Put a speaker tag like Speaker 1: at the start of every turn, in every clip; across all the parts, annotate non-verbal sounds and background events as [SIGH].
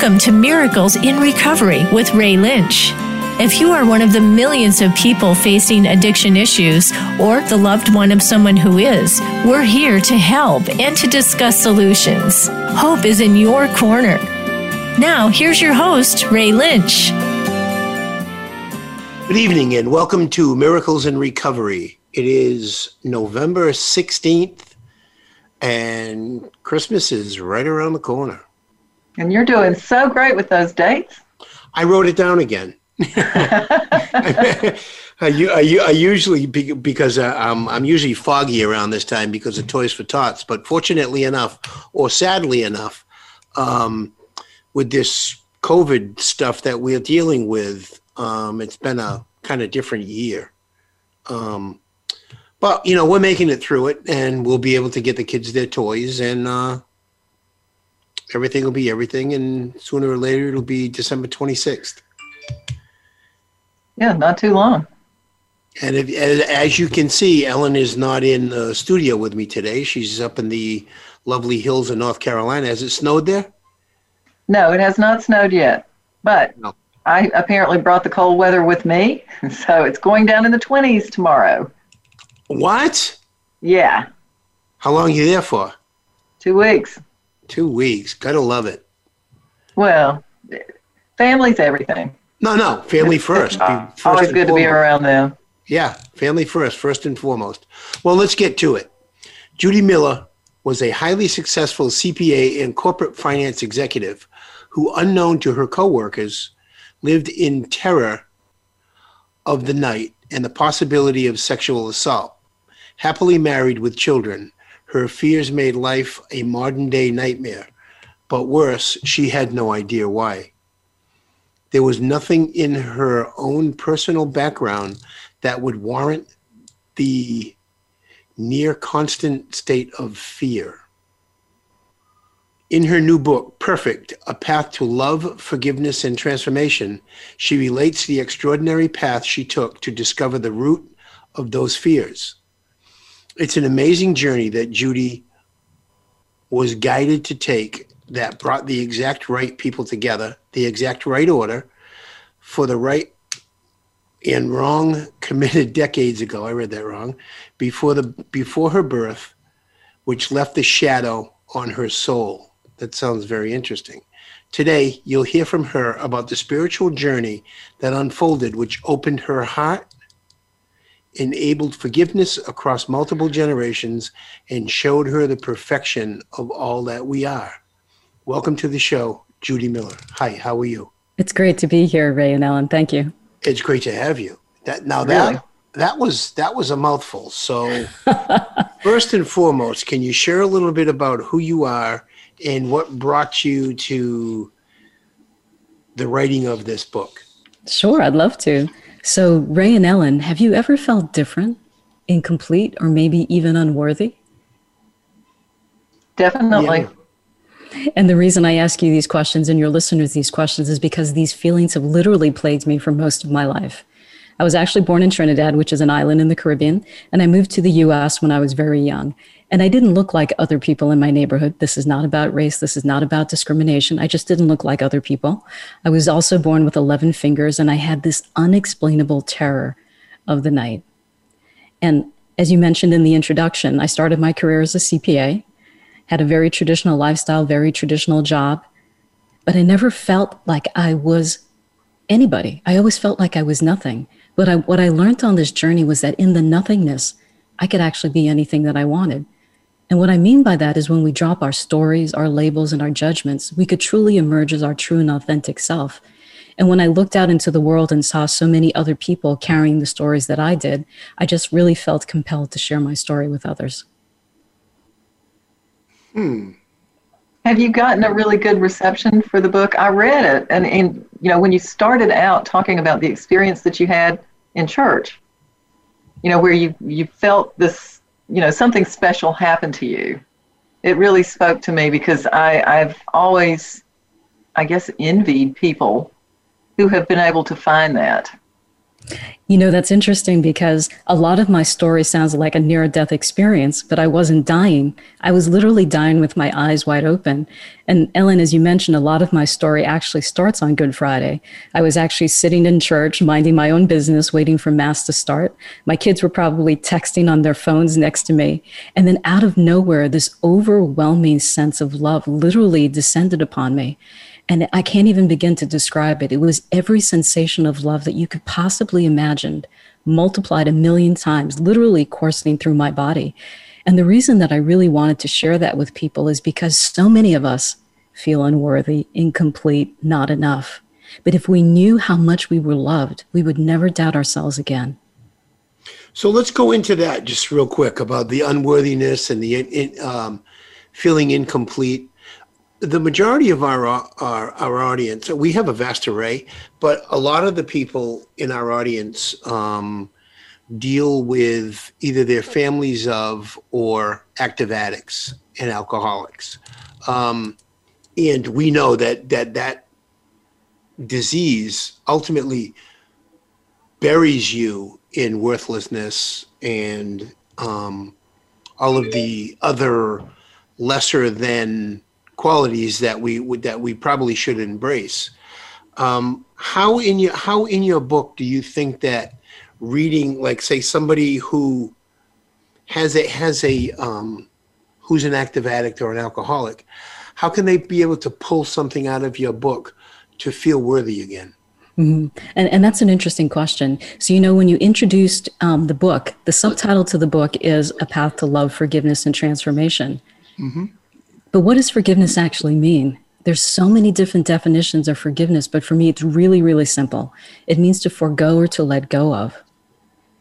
Speaker 1: Welcome to Miracles in Recovery with Ray Lynch. If you are one of the millions of people facing addiction issues or the loved one of someone who is, we're here to help and to discuss solutions. Hope is in your corner. Now, here's your host, Ray Lynch.
Speaker 2: Good evening and welcome to Miracles in Recovery. It is November 16th and Christmas is right around the corner.
Speaker 3: And you're doing so great with those dates.
Speaker 2: I wrote it down again. [LAUGHS] [LAUGHS] I, I, I, usually because uh, I'm, I'm usually foggy around this time because of Toys for Tots. But fortunately enough, or sadly enough, um, with this COVID stuff that we're dealing with, um, it's been a kind of different year. Um, but you know, we're making it through it, and we'll be able to get the kids their toys, and uh, everything will be everything, and sooner or later it'll be December 26th.
Speaker 3: Yeah, not too long.
Speaker 2: And if, as you can see, Ellen is not in the studio with me today. She's up in the lovely hills of North Carolina. Has it snowed there?
Speaker 3: No, it has not snowed yet. But no. I apparently brought the cold weather with me. [LAUGHS] So it's going down in the 20s tomorrow.
Speaker 2: What?
Speaker 3: Yeah.
Speaker 2: How long are you there for?
Speaker 3: Two weeks.
Speaker 2: Two weeks. Gotta love it.
Speaker 3: Well, family's everything.
Speaker 2: No, no, family first. [LAUGHS]
Speaker 3: first Always good to be around them.
Speaker 2: Yeah, family first, first and foremost. Well, let's get to it. Judi Miller was a highly successful CPA and corporate finance executive who, unknown to her coworkers, lived in terror of the night and the possibility of sexual assault. Happily married with children, her fears made life a modern day nightmare, but worse, she had no idea why. There was nothing in her own personal background that would warrant the near constant state of fear. In her new book, Perfect A Path to Love, Forgiveness, and Transformation, she relates the extraordinary path she took to discover the root of those fears it's an amazing journey that Judi was guided to take that brought the exact right people together, the exact right order for the right and wrong committed [LAUGHS] decades ago. I read that wrong. Before the before her birth, which left a shadow on her soul. That sounds very interesting. Today, you'll hear from her about the spiritual journey that unfolded, which opened her heart enabled forgiveness across multiple generations, and showed her the perfection of all that we are. Welcome to the show, Judi Miller. Hi, how are you?
Speaker 4: It's great to be here, Ray and Ellen. Thank you.
Speaker 2: It's great to have you. That now really? that that was that was a mouthful. So [LAUGHS] first and foremost, can you share a little bit about who you are and what brought you to the writing of this book?
Speaker 4: Sure, I'd love to. So, Ray and Ellen, have you ever felt different, incomplete, or maybe even unworthy?
Speaker 3: Definitely.
Speaker 4: Yeah. And the reason I ask you these questions and your listeners these questions is because these feelings have literally plagued me for most of my life. I was actually born in Trinidad, which is an island in the Caribbean, and I moved to the US when I was very young. And I didn't look like other people in my neighborhood. This is not about race. This is not about discrimination. I just didn't look like other people. I was also born with 11 fingers, and I had this unexplainable terror of the night. And as you mentioned in the introduction, I started my career as a CPA, had a very traditional lifestyle, very traditional job, but I never felt like I was anybody. I always felt like I was nothing. But I, what I learned on this journey was that in the nothingness, I could actually be anything that I wanted. And what I mean by that is when we drop our stories, our labels, and our judgments, we could truly emerge as our true and authentic self. And when I looked out into the world and saw so many other people carrying the stories that I did, I just really felt compelled to share my story with others.
Speaker 3: Hmm. Have you gotten a really good reception for the book? I read it, and, and you know, when you started out talking about the experience that you had in church, you know, where you you felt this you know something special happened to you it really spoke to me because I, I've always, I guess, envied people who have been able to find that.
Speaker 4: You know, that's interesting because a lot of my story sounds like a near death experience, but I wasn't dying. I was literally dying with my eyes wide open. And Ellen, as you mentioned, a lot of my story actually starts on Good Friday. I was actually sitting in church, minding my own business, waiting for Mass to start. My kids were probably texting on their phones next to me. And then out of nowhere, this overwhelming sense of love literally descended upon me. And I can't even begin to describe it. It was every sensation of love that you could possibly imagine, multiplied a million times, literally coursing through my body. And the reason that I really wanted to share that with people is because so many of us feel unworthy, incomplete, not enough. But if we knew how much we were loved, we would never doubt ourselves again.
Speaker 2: So let's go into that just real quick about the unworthiness and the um, feeling incomplete the majority of our, our our audience, we have a vast array, but a lot of the people in our audience um, deal with either their families of or active addicts and alcoholics, um, and we know that that that disease ultimately buries you in worthlessness and um, all of the other lesser than qualities that we would that we probably should embrace. Um, how in your how in your book do you think that reading, like say somebody who has a has a um, who's an active addict or an alcoholic, how can they be able to pull something out of your book to feel worthy again?
Speaker 4: Mm-hmm. And, and that's an interesting question. So, you know, when you introduced um, the book, the subtitle to the book is A Path to Love, Forgiveness, and Transformation. Mm-hmm. But what does forgiveness actually mean? There's so many different definitions of forgiveness, but for me, it's really, really simple. It means to forego or to let go of.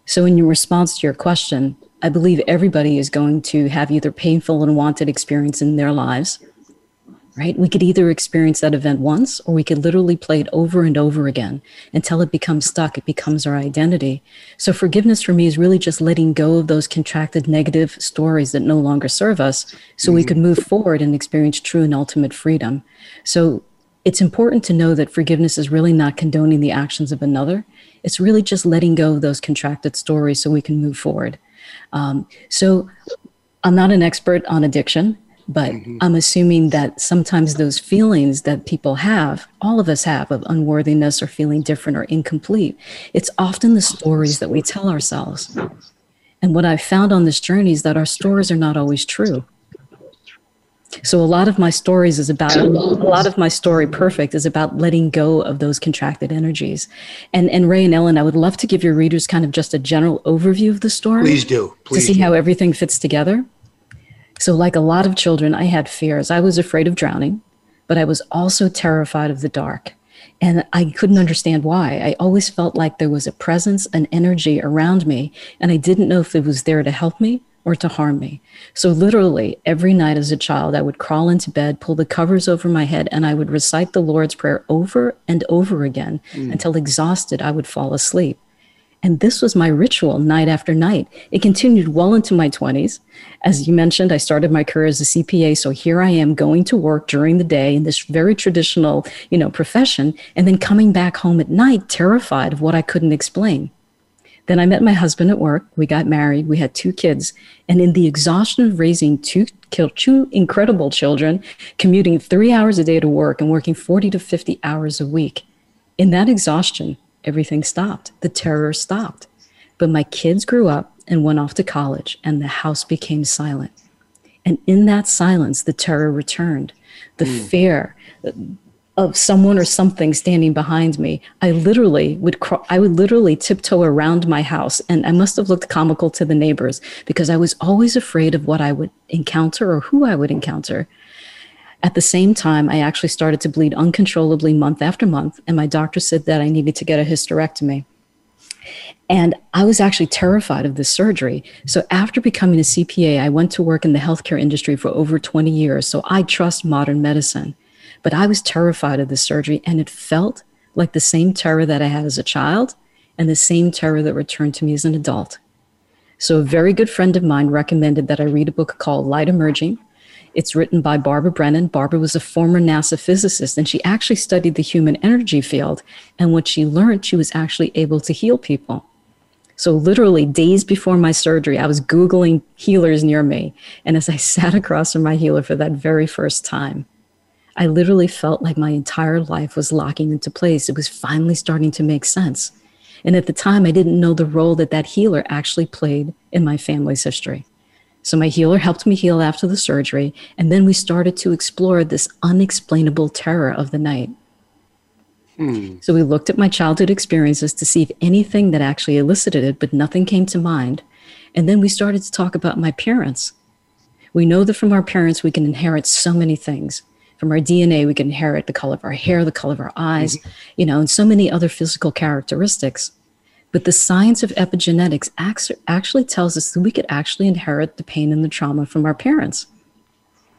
Speaker 4: So, in your response to your question, I believe everybody is going to have either painful and wanted experience in their lives, right? We could either experience that event once or we could literally play it over and over again until it becomes stuck, it becomes our identity. So, forgiveness for me is really just letting go of those contracted negative stories that no longer serve us so we mm-hmm. could move forward and experience true and ultimate freedom. So, it's important to know that forgiveness is really not condoning the actions of another. It's really just letting go of those contracted stories so we can move forward. Um, so, I'm not an expert on addiction. But mm-hmm. I'm assuming that sometimes those feelings that people have, all of us have, of unworthiness or feeling different or incomplete, it's often the stories that we tell ourselves. And what I've found on this journey is that our stories are not always true. So a lot of my stories is about a lot of my story perfect is about letting go of those contracted energies. And and Ray and Ellen, I would love to give your readers kind of just a general overview of the story.
Speaker 2: Please do. Please
Speaker 4: to see
Speaker 2: do.
Speaker 4: how everything fits together. So, like a lot of children, I had fears. I was afraid of drowning, but I was also terrified of the dark. And I couldn't understand why. I always felt like there was a presence, an energy around me, and I didn't know if it was there to help me or to harm me. So, literally, every night as a child, I would crawl into bed, pull the covers over my head, and I would recite the Lord's Prayer over and over again mm. until exhausted, I would fall asleep. And this was my ritual night after night. It continued well into my 20s. As you mentioned, I started my career as a CPA. So here I am going to work during the day in this very traditional, you know, profession, and then coming back home at night terrified of what I couldn't explain. Then I met my husband at work. We got married. We had two kids. And in the exhaustion of raising two, two incredible children, commuting three hours a day to work and working 40 to 50 hours a week, in that exhaustion, everything stopped. The terror stopped. But my kids grew up and went off to college, and the house became silent. And in that silence, the terror returned. The mm. fear of someone or something standing behind me. I literally would I would literally tiptoe around my house, and I must have looked comical to the neighbors because I was always afraid of what I would encounter or who I would encounter. At the same time, I actually started to bleed uncontrollably month after month, and my doctor said that I needed to get a hysterectomy. And I was actually terrified of this surgery. So after becoming a CPA, I went to work in the healthcare industry for over 20 years. So I trust modern medicine. But I was terrified of the surgery, and it felt like the same terror that I had as a child and the same terror that returned to me as an adult. So a very good friend of mine recommended that I read a book called Light Emerging It's written by Barbara Brennan. Barbara was a former NASA physicist, and she actually studied the human energy field. And what she learned, she was actually able to heal people. So, literally, days before my surgery, I was Googling healers near me. And as I [LAUGHS] sat across from my healer for that very first time, I literally felt like my entire life was locking into place. It was finally starting to make sense. And at the time, I didn't know the role that that healer actually played in my family's history. So my healer helped me heal after the surgery, and then we started to explore this unexplainable terror of the night. Hmm. So we looked at my childhood experiences to see if anything that actually elicited it, but nothing came to mind. And then we started to talk about my parents. We know that from our parents we can inherit so many things. From our DNA, we can inherit the color of our hair, the color of our eyes, mm-hmm. you know, and so many other physical characteristics. But the science of epigenetics actually tells us that we could actually inherit the pain and the trauma from our parents.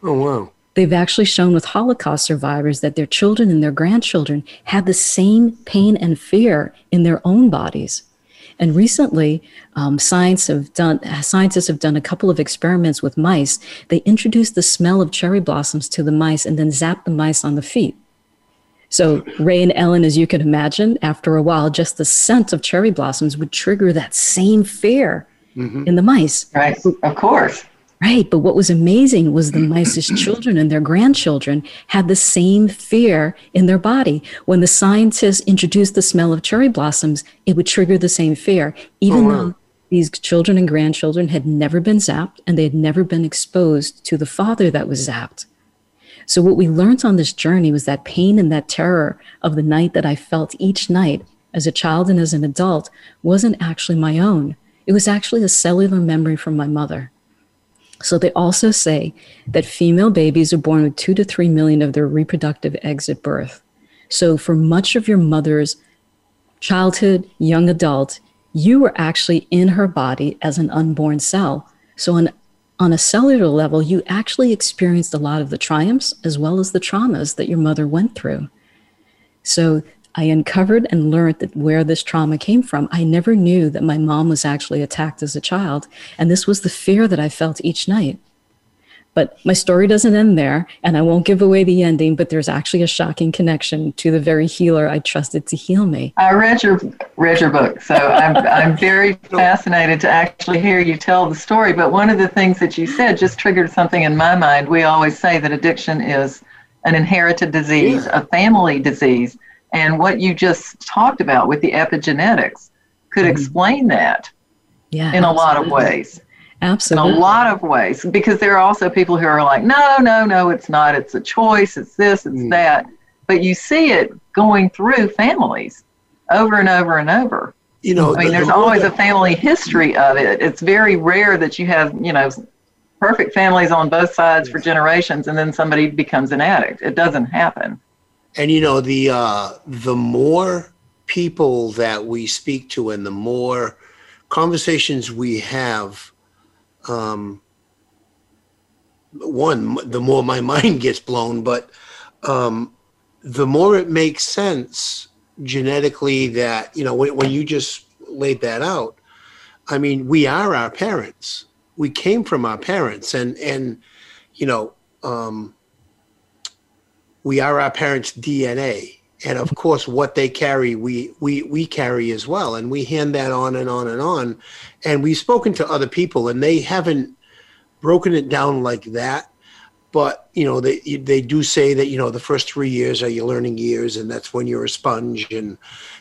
Speaker 2: Oh, wow.
Speaker 4: They've actually shown with Holocaust survivors that their children and their grandchildren had the same pain and fear in their own bodies. And recently, um, science have done, scientists have done a couple of experiments with mice. They introduced the smell of cherry blossoms to the mice and then zapped the mice on the feet. So, Ray and Ellen, as you can imagine, after a while, just the scent of cherry blossoms would trigger that same fear mm-hmm. in the mice.
Speaker 3: Right, of course.
Speaker 4: Right. But what was amazing was the mice's [CLEARS THROAT] children and their grandchildren had the same fear in their body. When the scientists introduced the smell of cherry blossoms, it would trigger the same fear, even oh, wow. though these children and grandchildren had never been zapped and they had never been exposed to the father that was zapped. So, what we learned on this journey was that pain and that terror of the night that I felt each night as a child and as an adult wasn't actually my own. It was actually a cellular memory from my mother. So, they also say that female babies are born with two to three million of their reproductive eggs at birth. So, for much of your mother's childhood, young adult, you were actually in her body as an unborn cell. So, an on a cellular level, you actually experienced a lot of the triumphs as well as the traumas that your mother went through. So I uncovered and learned that where this trauma came from. I never knew that my mom was actually attacked as a child. And this was the fear that I felt each night. But my story doesn't end there, and I won't give away the ending, but there's actually a shocking connection to the very healer I trusted to heal me.
Speaker 3: I read your read your book, so I'm I'm very [LAUGHS] fascinated to actually hear you tell the story. But one of the things that you said just triggered something in my mind. We always say that addiction is an inherited disease, a family disease. And what you just talked about with the epigenetics could mm-hmm. explain that
Speaker 4: yeah,
Speaker 3: in a lot of ways.
Speaker 4: Absolutely.
Speaker 3: In a lot of ways, because there are also people who are like, no, no, no, it's not. It's a choice. It's this, it's mm. that. But you see it going through families over and over and over.
Speaker 2: You know,
Speaker 3: I mean, the, there's the always a family history of it. It's very rare that you have, you know, perfect families on both sides for generations and then somebody becomes an addict. It doesn't happen.
Speaker 2: And you know, the uh, the more people that we speak to and the more conversations we have um, one, the more my [LAUGHS] mind gets blown, but um, the more it makes sense genetically that, you know, when, when you just laid that out, I mean, we are our parents. We came from our parents, and and you know, um, we are our parents' DNA, and of course, what they carry, we we we carry as well, and we hand that on and on and on. And we've spoken to other people, and they haven't broken it down like that. But you know, they they do say that you know the first three years are your learning years, and that's when you're a sponge and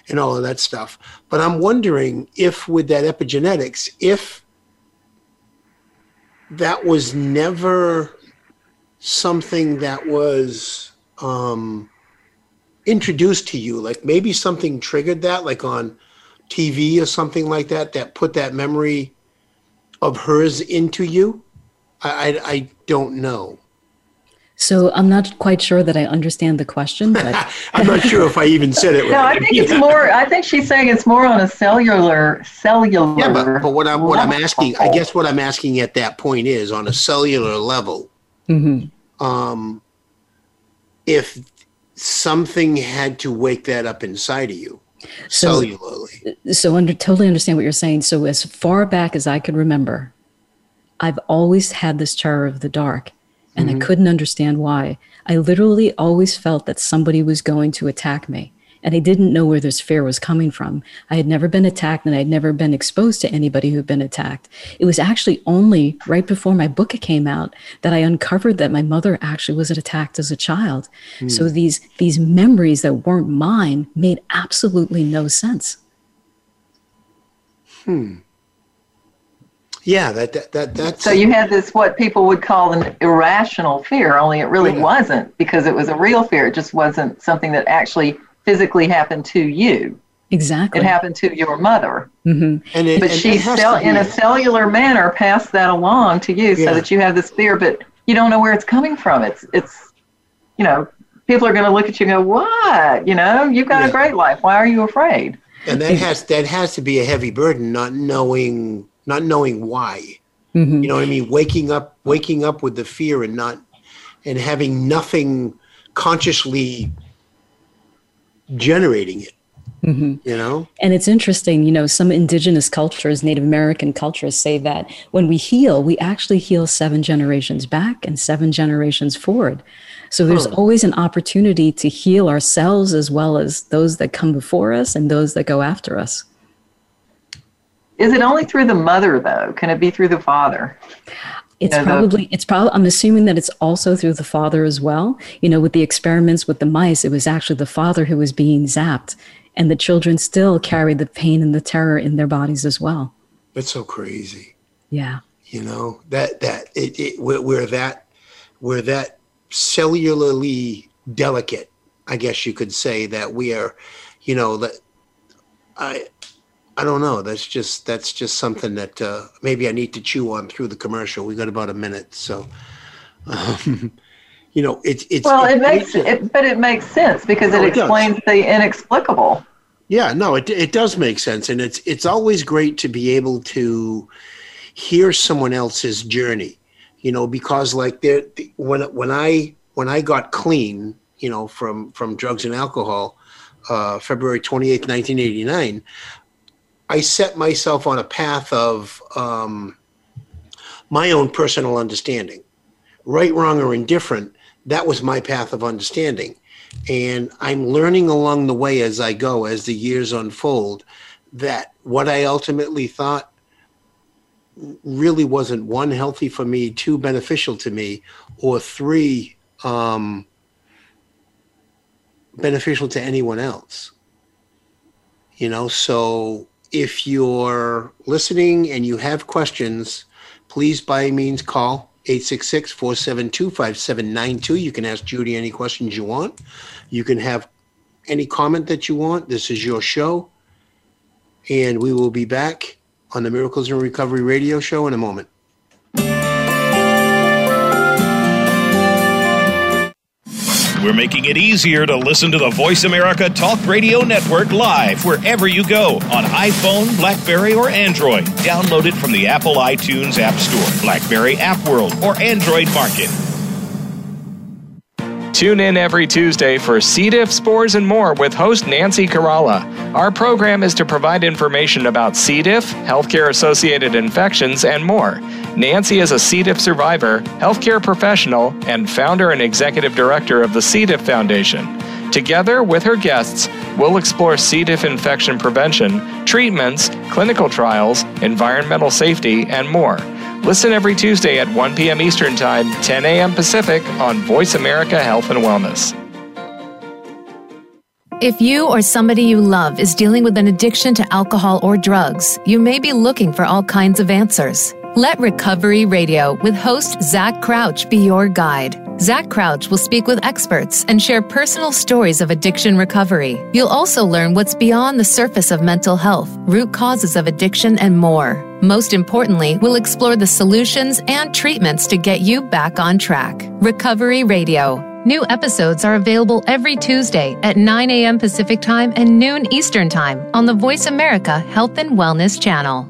Speaker 2: and all of that stuff. But I'm wondering if with that epigenetics, if that was never something that was um, introduced to you, like maybe something triggered that, like on TV or something like that, that put that memory of hers into you. I, I, I don't know.
Speaker 4: So I'm not quite sure that I understand the question, but [LAUGHS]
Speaker 2: I'm not sure if I even said it right. [LAUGHS]
Speaker 3: No, I think it's more. I think she's saying it's more on a cellular cellular.
Speaker 2: Yeah, but, but what I'm what I'm asking, I guess what I'm asking at that point is on a cellular level. Mm-hmm. Um, if something had to wake that up inside of you, so, cellularly.
Speaker 4: So under totally understand what you're saying. So as far back as I could remember, I've always had this terror of the dark. and mm-hmm. I couldn't understand why. I literally always felt that somebody was going to attack me. And I didn't know where this fear was coming from. I had never been attacked and I had never been exposed to anybody who'd been attacked. It was actually only right before my book came out that I uncovered that my mother actually was attacked as a child. Mm. So these these memories that weren't mine made absolutely no sense.
Speaker 2: Hmm. Yeah, that, that, that that's.
Speaker 3: So you had this what people would call an irrational fear, only it really yeah. wasn't because it was a real fear. It just wasn't something that actually physically happened to you.
Speaker 4: Exactly.
Speaker 3: It happened to your mother.
Speaker 4: Mm-hmm.
Speaker 3: And it, but and she, cell, in a cellular manner, passed that along to you yeah. so that you have this fear, but you don't know where it's coming from. It's, it's, you know, people are going to look at you and go, "What? You know, you've got yeah. a great life. Why are you afraid?"
Speaker 2: And that has that has to be a heavy burden, not knowing not knowing why. Mm-hmm. You know what I mean? Waking up, waking up with the fear and not, and having nothing consciously generating it. Mm-hmm. You know?
Speaker 4: And it's interesting, you know, some indigenous cultures, Native American cultures say that when we heal, we actually heal seven generations back and seven generations forward. So there's huh. always an opportunity to heal ourselves as well as those that come before us and those that go after us.
Speaker 3: Is it only through the mother though? Can it be through the father?
Speaker 4: It's know, probably it's probably I'm assuming that it's also through the father as well. You know, with the experiments with the mice, it was actually the father who was being zapped and the children still carried the pain and the terror in their bodies as well.
Speaker 2: That's so crazy.
Speaker 4: Yeah.
Speaker 2: You know, that that it, it we're, we're that we're that cellularly delicate, I guess you could say that we are, you know, that I I don't know. That's just that's just something that uh, maybe I need to chew on through the commercial. We got about a minute, so um, [LAUGHS] you know, it's it's
Speaker 3: well, it, it makes it, but it makes sense because it, it explains the inexplicable.
Speaker 2: Yeah, no, it it does make sense, and it's it's always great to be able to hear someone else's journey, you know, because like there when when I when I got clean, you know, from from drugs and alcohol, uh, February twenty eighth, nineteen eighty nine. I set myself on a path of um, my own personal understanding. Right, wrong, or indifferent, that was my path of understanding. And I'm learning along the way as I go, as the years unfold, that what I ultimately thought really wasn't one, healthy for me, two, beneficial to me, or three, um, beneficial to anyone else. You know, so if you're listening and you have questions, please by means call 866 472 5792. You can ask Judi any questions you want. You can have any comment that you want. This is your show. And we will be back on the Miracles and Recovery radio show in a moment.
Speaker 5: We're making it easier to listen to the Voice America Talk Radio Network live wherever you go on iPhone, Blackberry, or Android. Download it from the Apple iTunes App Store, Blackberry App World, or Android Market.
Speaker 6: Tune in every Tuesday for C. diff, spores, and more with host Nancy Caralla. Our program is to provide information about C. diff, healthcare associated infections, and more. Nancy is a C. diff survivor, healthcare professional, and founder and executive director of the C. diff Foundation. Together with her guests, we'll explore C. diff infection prevention, treatments, clinical trials, environmental safety, and more. Listen every Tuesday at 1 p.m. Eastern Time, 10 a.m. Pacific on Voice America Health and Wellness.
Speaker 1: If you or somebody you love is dealing with an addiction to alcohol or drugs, you may be looking for all kinds of answers. Let Recovery Radio with host Zach Crouch be your guide. Zach Crouch will speak with experts and share personal stories of addiction recovery. You'll also learn what's beyond the surface of mental health, root causes of addiction, and more. Most importantly, we'll explore the solutions and treatments to get you back on track. Recovery Radio. New episodes are available every Tuesday at 9 a.m. Pacific Time and noon Eastern Time on the Voice America Health and Wellness channel.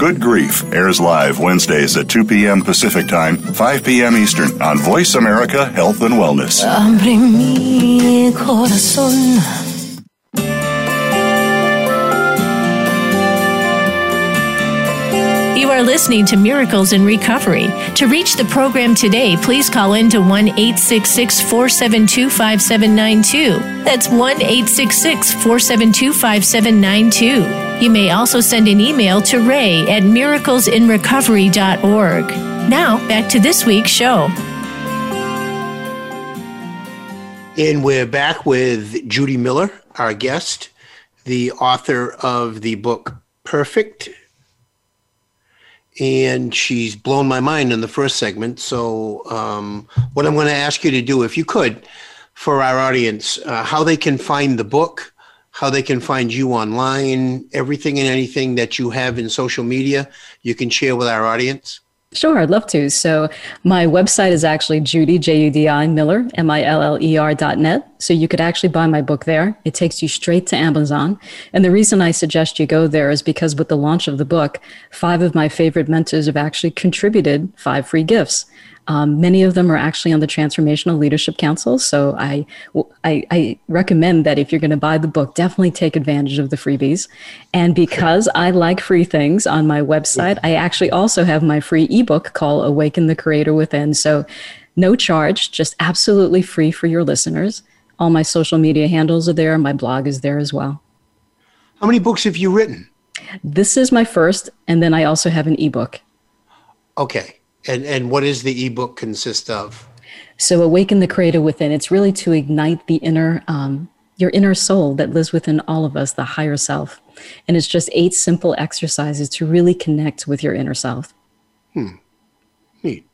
Speaker 7: Good Grief airs live Wednesdays at 2 p.m. Pacific Time, 5 p.m. Eastern on Voice America Health and Wellness.
Speaker 1: You are listening to Miracles in Recovery. To reach the program today, please call in to 1 866 472 5792. That's 1 866 472 5792. You may also send an email to ray at miraclesinrecovery.org. Now, back to this week's show.
Speaker 2: And we're back with Judi Miller, our guest, the author of the book Perfect and she's blown my mind in the first segment. So, um, what I'm going to ask you to do, if you could, for our audience, uh, how they can find the book, how they can find you online, everything and anything that you have in social media, you can share with our audience.
Speaker 4: Sure, I'd love to. So my website is actually Judi, J-U-D-I, Miller, M-I-L-L-E-R dot net. So you could actually buy my book there. It takes you straight to Amazon. And the reason I suggest you go there is because with the launch of the book, five of my favorite mentors have actually contributed five free gifts. Um, many of them are actually on the Transformational Leadership Council. So I, I, I recommend that if you're going to buy the book, definitely take advantage of the freebies. And because I like free things on my website, I actually also have my free ebook called Awaken the Creator Within. So no charge, just absolutely free for your listeners. All my social media handles are there. My blog is there as well.
Speaker 2: How many books have you written?
Speaker 4: This is my first, and then I also have an ebook.
Speaker 2: Okay. And and what does the ebook consist of?
Speaker 4: So awaken the creator within. It's really to ignite the inner um, your inner soul that lives within all of us, the higher self. And it's just eight simple exercises to really connect with your inner self.
Speaker 2: Hmm. Neat.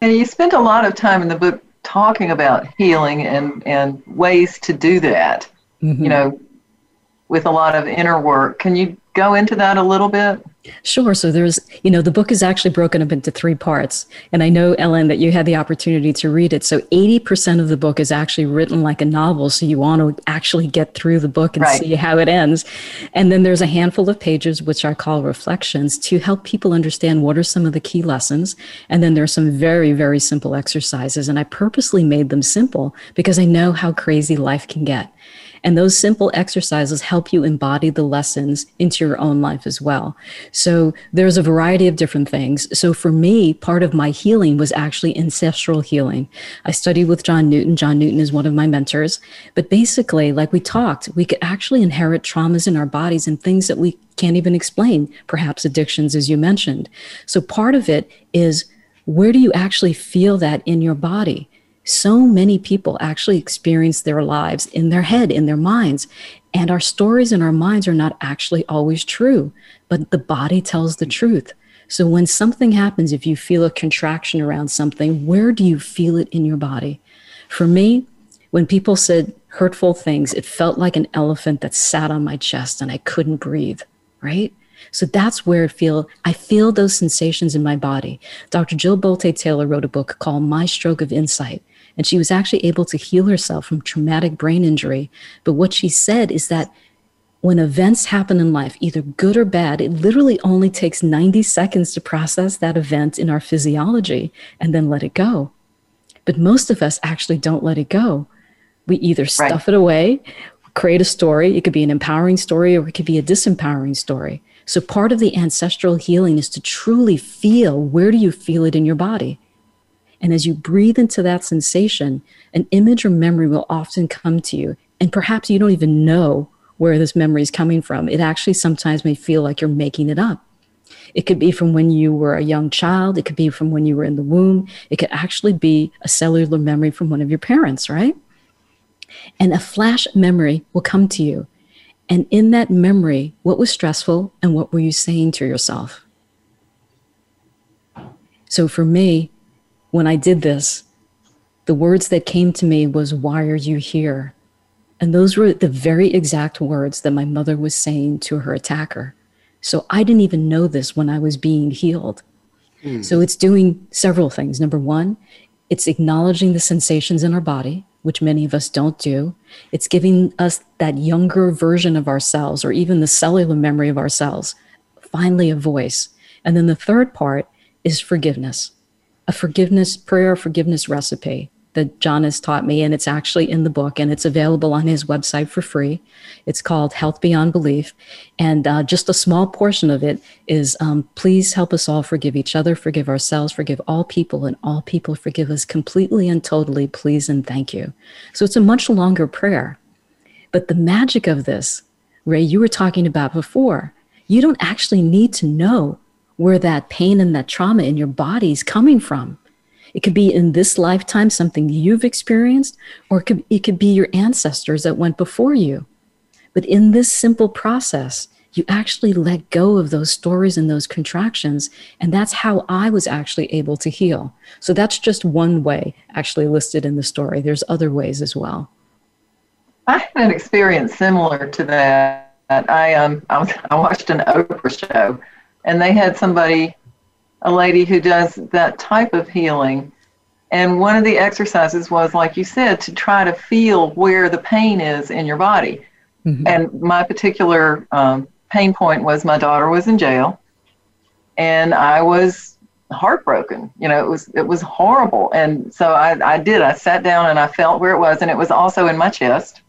Speaker 3: And you spent a lot of time in the book talking about healing and, and ways to do that, mm-hmm. you know, with a lot of inner work. Can you go into that a little bit?
Speaker 4: Sure. So there's, you know, the book is actually broken up into three parts. And I know, Ellen, that you had the opportunity to read it. So 80% of the book is actually written like a novel. So you want to actually get through the book and right. see how it ends. And then there's a handful of pages, which I call reflections, to help people understand what are some of the key lessons. And then there's some very, very simple exercises. And I purposely made them simple because I know how crazy life can get. And those simple exercises help you embody the lessons into your own life as well. So there's a variety of different things. So for me, part of my healing was actually ancestral healing. I studied with John Newton. John Newton is one of my mentors. But basically, like we talked, we could actually inherit traumas in our bodies and things that we can't even explain, perhaps addictions, as you mentioned. So part of it is where do you actually feel that in your body? So many people actually experience their lives in their head, in their minds. And our stories in our minds are not actually always true, but the body tells the truth. So when something happens, if you feel a contraction around something, where do you feel it in your body? For me, when people said hurtful things, it felt like an elephant that sat on my chest and I couldn't breathe, right? So that's where it feel I feel those sensations in my body. Dr. Jill Bolte Taylor wrote a book called My Stroke of Insight. And she was actually able to heal herself from traumatic brain injury. But what she said is that when events happen in life, either good or bad, it literally only takes 90 seconds to process that event in our physiology and then let it go. But most of us actually don't let it go. We either stuff right. it away, create a story. It could be an empowering story or it could be a disempowering story. So part of the ancestral healing is to truly feel where do you feel it in your body? And as you breathe into that sensation, an image or memory will often come to you. And perhaps you don't even know where this memory is coming from. It actually sometimes may feel like you're making it up. It could be from when you were a young child. It could be from when you were in the womb. It could actually be a cellular memory from one of your parents, right? And a flash memory will come to you. And in that memory, what was stressful and what were you saying to yourself? So for me, when I did this, the words that came to me was, Why are you here? And those were the very exact words that my mother was saying to her attacker. So I didn't even know this when I was being healed. Mm. So it's doing several things. Number one, it's acknowledging the sensations in our body. which many of us don't do. It's giving us that younger version of ourselves or even the cellular memory of ourselves, finally a voice. And then the third part is forgiveness, a forgiveness prayer, forgiveness recipe that John has taught me, and it's actually in the book, and it's available on his website for free. It's called Health Beyond Belief, and uh, just a small portion of it is um, please help us all forgive each other, forgive ourselves, forgive all people, and all people forgive us completely and totally, please and thank you. So it's a much longer prayer, but the magic of this, Ray, you were talking about before, you don't actually need to know where that pain and that trauma in your body is coming from it could be in this lifetime something you've experienced, or it could, it could be your ancestors that went before you. But in this simple process, you actually let go of those stories and those contractions. And that's how I was actually able to heal. So that's just one way actually listed in the story. There's other ways as well.
Speaker 3: I had an experience similar to that. I um I, was, I watched an Oprah show, and they had somebody a lady who does that type of healing. And one of the exercises was, like you said, to try to feel where the pain is in your body. Mm-hmm. And my particular um, pain point was my daughter was in jail, and I was heartbroken. You know, it was it was horrible. And so I, I did. I sat down and I felt where it was, and it was also in my chest.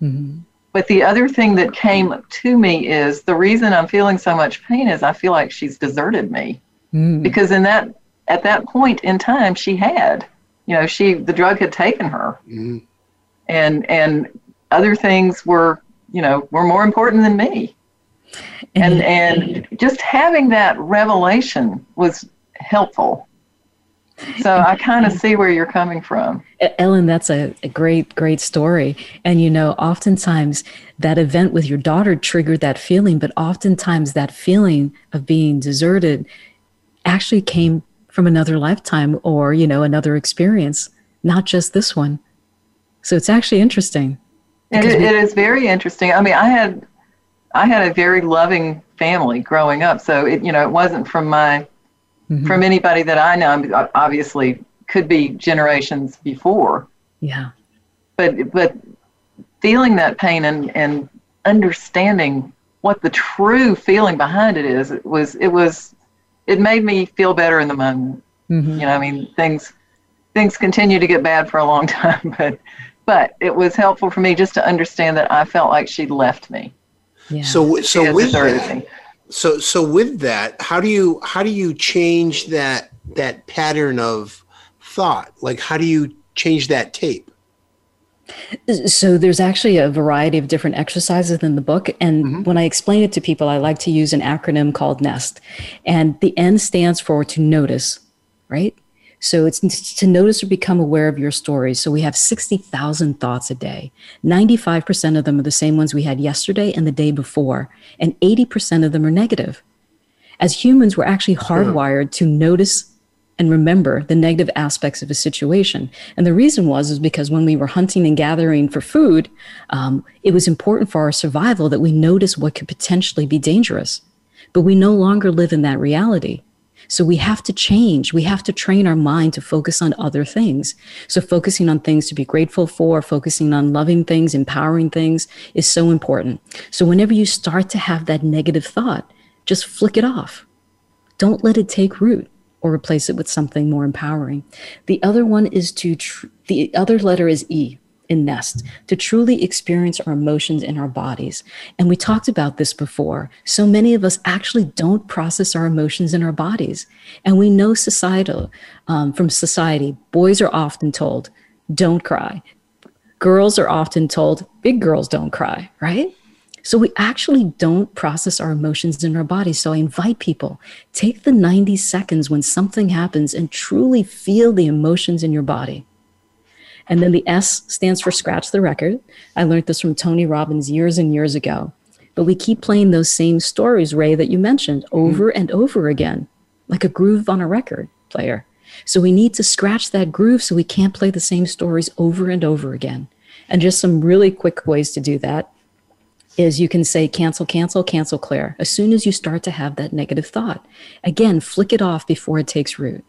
Speaker 3: Mm-hmm. But the other thing that came to me is the reason I'm feeling so much pain is I feel like she's deserted me mm. because in that at that point in time she had you know she the drug had taken her mm. and and other things were you know were more important than me and and just having that revelation was helpful so I kind of [LAUGHS] see where you're coming from.
Speaker 4: Ellen, that's a, a, great, great story. And you know, oftentimes that event with your daughter triggered that feeling, but oftentimes that feeling of being deserted actually came from another lifetime or, you know, another experience, not just this one. So it's actually interesting.
Speaker 3: It, we, it is very interesting. I mean, I had I had a very loving family growing up, so it you know it wasn't from my mm-hmm. from anybody that I know. Obviously, could be generations before.
Speaker 4: Yeah.
Speaker 3: But but feeling that pain and and understanding what the true feeling behind it is it was it was it made me feel better in the moment. Mm-hmm. You know, I mean, things things continue to get bad for a long [LAUGHS] time, but but it was helpful for me just to understand that I felt like she'd left me.
Speaker 2: Yeah. So so with that, so so with that, how do you how do you change that that pattern of thought? Like how do you change that tape?
Speaker 4: So there's actually a variety of different exercises in the book. And mm-hmm. when I explain it to people, I like to use an acronym called NEST. And the N stands for to notice, right? So it's to notice or become aware of your stories. So we have 60,000 thoughts a day. 95% of them are the same ones we had yesterday and the day before. And 80% of them are negative. As humans, we're actually hardwired to notice and remember the negative aspects of a situation. And the reason was is because when we were hunting and gathering for food, um, it was important for our survival that we notice what could potentially be dangerous. But we no longer live in that reality. So we have to change. We have to train our mind to focus on other things. So focusing on things to be grateful for, focusing on loving things, empowering things is so important. So whenever you start to have that negative thought, just flick it off. Don't let it take root or replace it with something more empowering. The other one is to, tr- the other letter is E in NEST, to truly experience our emotions in our bodies. And we talked about this before. So many of us actually don't process our emotions in our bodies. And we know societal, um, from society, boys are often told, don't cry. Girls are often told, big girls don't cry, right? So we actually don't process our emotions in our body. So I invite people, take the 90 seconds when something happens and truly feel the emotions in your body. And then the S stands for scratch the record. I learned this from Tony Robbins years and years ago. But we keep playing those same stories, Ray, that you mentioned over mm-hmm. and over again, like a groove on a record player. So we need to scratch that groove so we can't play the same stories over and over again. And just some really quick ways to do that is you can say cancel, cancel, cancel, clear. As soon as you start to have that negative thought, again, flick it off before it takes root.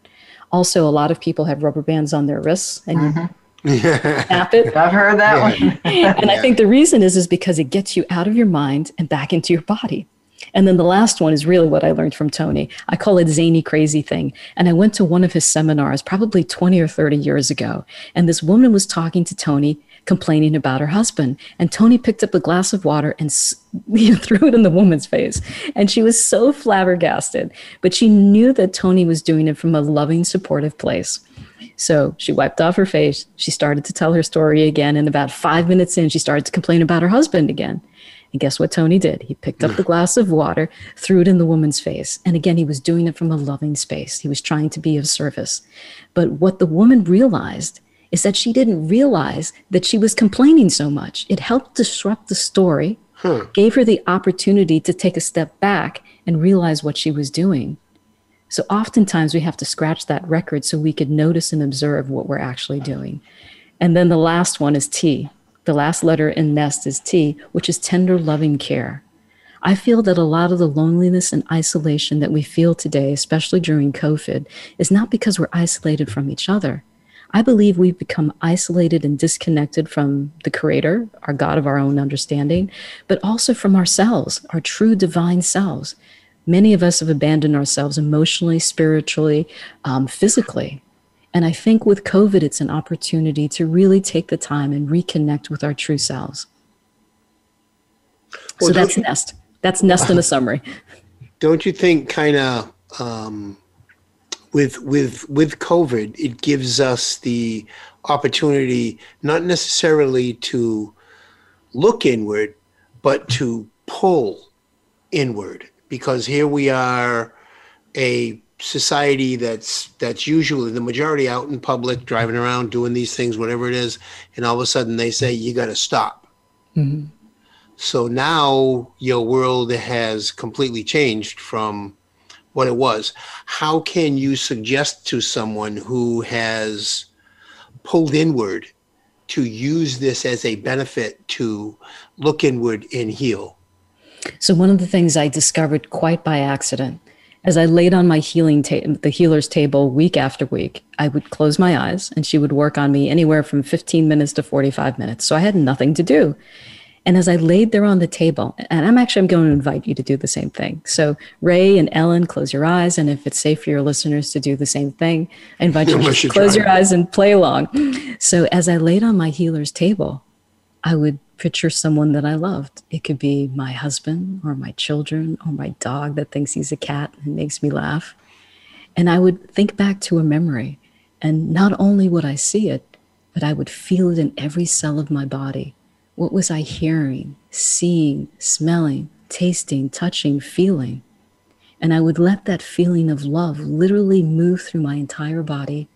Speaker 4: Also, a lot of people have rubber bands on their wrists, and mm-hmm. Snap it.
Speaker 3: I've heard that one. [LAUGHS]
Speaker 4: and I think the reason is is because it gets you out of your mind and back into your body. And then the last one is really what I learned from Tony. I call it zany crazy thing. And I went to one of his seminars probably 20 or 30 years ago. And this woman was talking to Tony complaining about her husband. And Tony picked up a glass of water and [LAUGHS] you know, threw it in the woman's face. And she was so flabbergasted, but she knew that Tony was doing it from a loving, supportive place. So she wiped off her face. She started to tell her story again. And about five minutes in, she started to complain about her husband again. And guess what Tony did? He picked up the glass of water, threw it in the woman's face. And again, he was doing it from a loving space. He was trying to be of service. But what the woman realized is that she didn't realize that she was complaining so much. It helped disrupt the story, huh. gave her the opportunity to take a step back and realize what she was doing. So oftentimes we have to scratch that record so we could notice and observe what we're actually doing. And then the last one is T. The last letter in NEST is T, which is tender, loving care. I feel that a lot of the loneliness and isolation that we feel today, especially during COVID, is not because we're isolated from each other. I believe we've become isolated and disconnected from the Creator, our God of our own understanding, but also from ourselves, our true divine selves. Many of us have abandoned ourselves emotionally, spiritually, um, physically. And I think with COVID, it's an opportunity to really take the time and reconnect with our true selves. Well, so that's you, Nest. That's Nest in a summary. [LAUGHS]
Speaker 2: Don't you think, kind of, um, with with with COVID, it gives us the opportunity not necessarily to look inward, but to pull inward. Because here we are, a society that's that's usually the majority out in public, driving around, doing these things, whatever it is, and all of a sudden they say you got to stop. Mm-hmm. So now your world has completely changed from what it was. How can you suggest to someone who has pulled inward to use this as a benefit to look inward and heal?
Speaker 4: So, one of the things I discovered quite by accident as I laid on my healing ta- the healer's table week after week, I would close my eyes and she would work on me anywhere from 15 minutes to 45 minutes. So I had nothing to do. And as I laid there on the table, and I'm actually I'm going to invite you to do the same thing. So Ray and Ellen, close your eyes, and if it's safe for your listeners to do the same thing, I invite you [LAUGHS] to close your eyes and play along. So as I laid on my healer's table, I would picture someone that I loved. It could be my husband or my children or my dog that thinks he's a cat and makes me laugh. And I would think back to a memory, and not only would I see it, but I would feel it in every cell of my body what was I hearing, seeing, smelling, tasting, touching, feeling? And I would let that feeling of love literally move through my entire body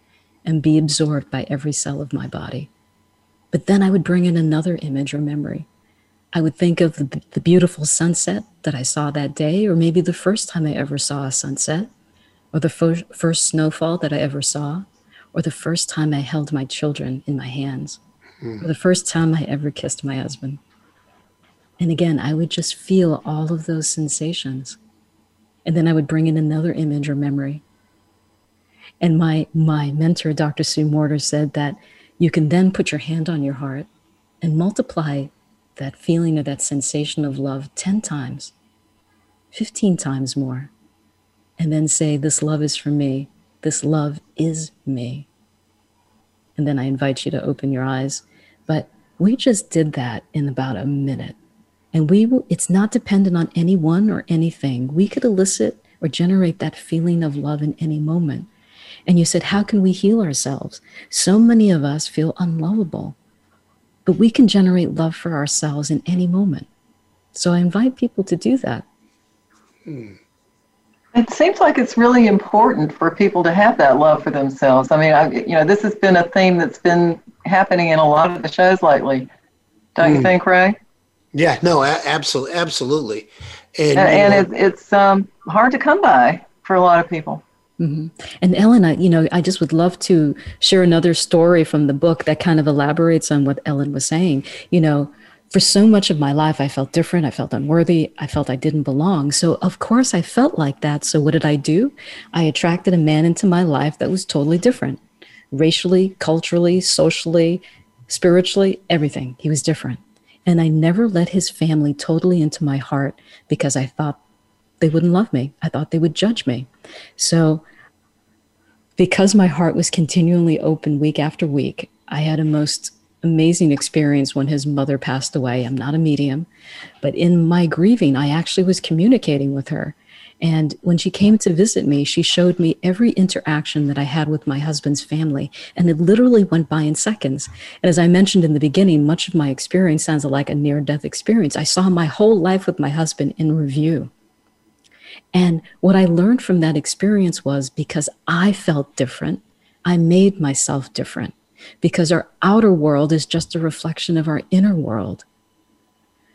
Speaker 4: and be absorbed by every cell of my body. But then I would bring in another image or memory. I would think of the, the, beautiful sunset that I saw that day, or maybe the first time I ever saw a sunset, or the fir- first snowfall that I ever saw, or the first time I held my children in my hands mm. for the first time I ever kissed my husband. And again, I would just feel all of those sensations. And then I would bring in another image or memory. And my, my mentor, Dr. Sue Morter, said that you can then put your hand on your heart and multiply that feeling or that sensation of love 10 times, 15 times more, and then say, This love is for me. This love is me. And then I invite you to open your eyes but we just did that in about a minute. And we it's not dependent on anyone or anything. We could elicit or generate that feeling of love in any moment. And you said, How can we heal ourselves? So many of us feel unlovable, but we can generate love for ourselves in any moment. So I invite people to do that.
Speaker 3: Hmm. It seems like it's really important for people to have that love for themselves. I mean, I, you know, this has been a theme that's been happening in a lot of the shows lately. Don't mm. you think, Ray?
Speaker 2: Yeah, no, absolutely, absolutely.
Speaker 3: And, and, it, it's um, hard to come by for a lot of people.
Speaker 4: Mm-hmm. And Ellen, I, you know, I just would love to share another story from the book that kind of elaborates on what Ellen was saying. You know, for so much of my life, I felt different. I felt unworthy. I felt I didn't belong. So, of course, I felt like that. So, what did I do? I attracted a man into my life that was totally different. racially, culturally, socially, spiritually, everything. He was different. And I never let his family totally into my heart because I thought they wouldn't love me. I thought they would judge me. So, because my heart was continually open week after week, I had a most amazing experience when his mother passed away. I'm not a medium, but in my grieving, I actually was communicating with her. And when she came to visit me, she showed me every interaction that I had with my husband's family. And it literally went by in seconds. And as I mentioned in the beginning, much of my experience sounds like a near death experience. I saw my whole life with my husband in review. And what I learned from that experience was because I felt different, I made myself different because our outer world is just a reflection of our inner world.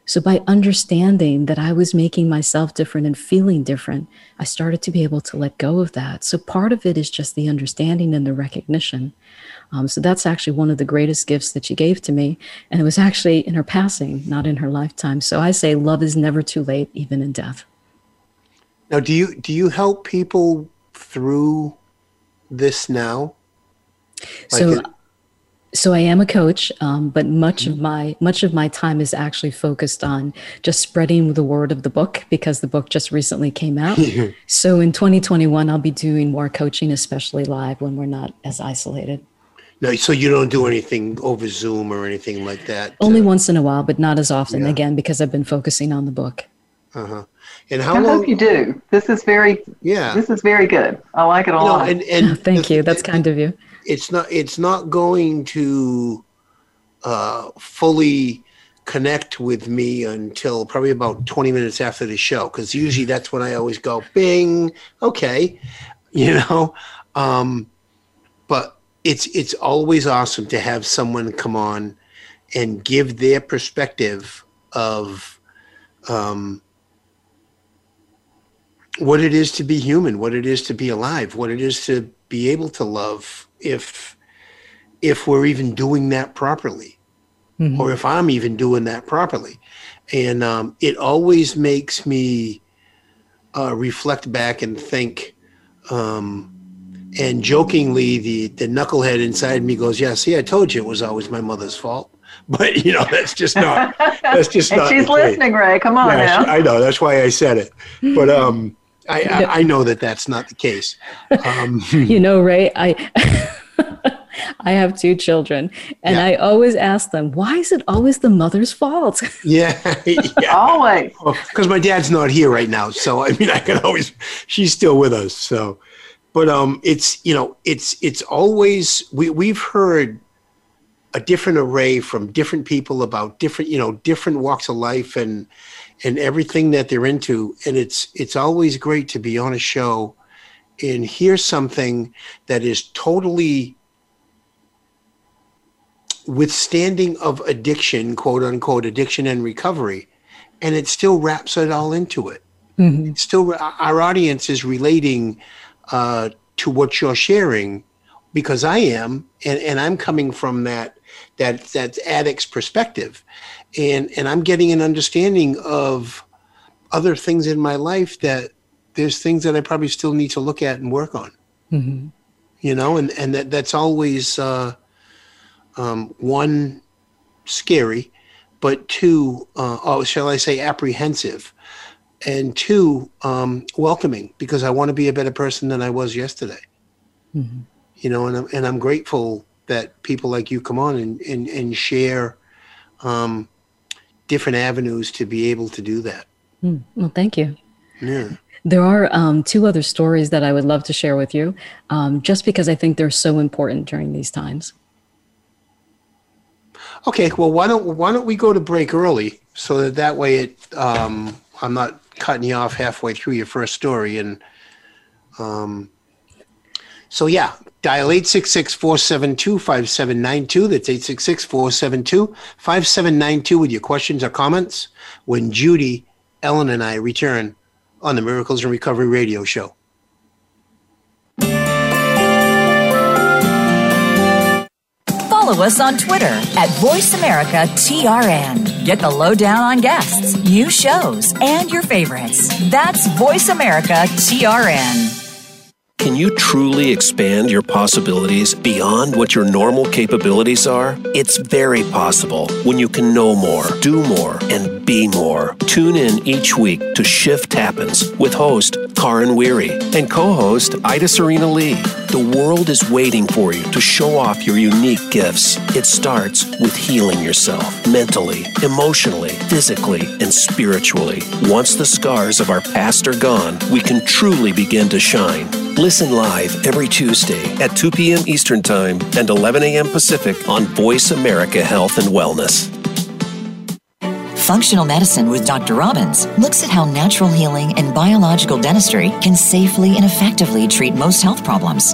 Speaker 4: So, by understanding that I was making myself different and feeling different, I started to be able to let go of that. So, part of it is just the understanding and the recognition. Um, so, that's actually one of the greatest gifts that she gave to me. And it was actually in her passing, not in her lifetime. So, I say love is never too late, even in death.
Speaker 2: Now, do you do you help people through this now?
Speaker 4: Like so, it, so I am a coach, um, but much of my much of my time is actually focused on just spreading the word of the book because the book just recently came out. [LAUGHS] so in 2021, I'll be doing more coaching, especially live when we're not as isolated.
Speaker 2: No, so you don't do anything over Zoom or anything like that.
Speaker 4: Only uh, once in a while, but not as often. Yeah. Again, because I've been focusing on the book.
Speaker 2: Uh huh. And how
Speaker 3: I
Speaker 2: long?
Speaker 3: hope you do. This is very.
Speaker 2: Yeah.
Speaker 3: This is very good. I like it a lot.
Speaker 2: and, and [LAUGHS]
Speaker 4: Thank the, you. That's kind of you
Speaker 2: it's not it's not going to uh, fully connect with me until probably about 20 minutes after the show because usually that's when i always go bing okay [LAUGHS] you know um, but it's it's always awesome to have someone come on and give their perspective of um, what it is to be human what it is to be alive what it is to be able to love if if we're even doing that properly mm-hmm. or if i'm even doing that properly. And um, it always makes me uh, reflect back and think um, and jokingly the the knucklehead inside me goes yeah see i told you it was always my mother's fault. [LAUGHS] But you know that's just not that's just [LAUGHS]
Speaker 3: and
Speaker 2: not
Speaker 3: she's listening ray. Come on yeah,
Speaker 2: now. i know. That's why i said it. But [LAUGHS] um I, I, I, know that that's not the case. Um, [LAUGHS]
Speaker 4: you know, Ray, I [LAUGHS] I have two children, and yeah. I always ask them, "Why is it always the mother's fault?" [LAUGHS]
Speaker 2: Yeah, yeah.
Speaker 3: always.
Speaker 2: Because well, my dad's not here right now, so I mean, I can always. She's still with us, so. But um, it's you know, it's it's always we we've heard a different array from different people about different you know different walks of life and and everything that they're into. And it's it's always great to be on a show and hear something that is totally withstanding of addiction, quote unquote, addiction and recovery, and it still wraps it all into it. Mm-hmm. still, our audience is relating uh, to what you're sharing because I am, and, and I'm coming from that that that addict's perspective, and and I'm getting an understanding of other things in my life that there's things that I probably still need to look at and work on. Mm-hmm. You know, and and that that's always uh, um, one scary, but two, uh, oh, shall I say, apprehensive, and two, um, welcoming because I want to be a better person than I was yesterday. Mm-hmm. You know, and I'm, and I'm grateful that people like you come on and and, and share um, different avenues to be able to do that.
Speaker 4: Mm, well, thank you.
Speaker 2: Yeah.
Speaker 4: There are um, two other stories that I would love to share with you, um, just because I think they're so important during these times.
Speaker 2: Okay, well, why don't why don't we go to break early so that that way it um, I'm not cutting you off halfway through your first story and um, so yeah, dial 866-472-5792. That's 866-472-5792 with your questions or comments when Judi, Ellen, and I return on the Miracles in Recovery Radio Show.
Speaker 8: Follow us on Twitter at VoiceAmericaTRN. Get the lowdown on guests, new shows, and your favorites. That's VoiceAmericaTRN.
Speaker 9: Can you truly expand your possibilities beyond what your normal capabilities are? It's very possible when you can know more, do more, and be more. Tune in each week to Shift Happens with host Karin Weary and co host Ida Serena Lee. The world is waiting for you to show off your unique gifts. It starts with healing yourself mentally, emotionally, physically, and spiritually. Once the scars of our past are gone, we can truly begin to shine. Listen live every Tuesday at 2 p.m. Eastern Time and 11 a.m. Pacific on Voice America Health and Wellness.
Speaker 8: Functional Medicine with Dr. Robbins looks at how natural healing and biological dentistry can safely and effectively treat most health problems.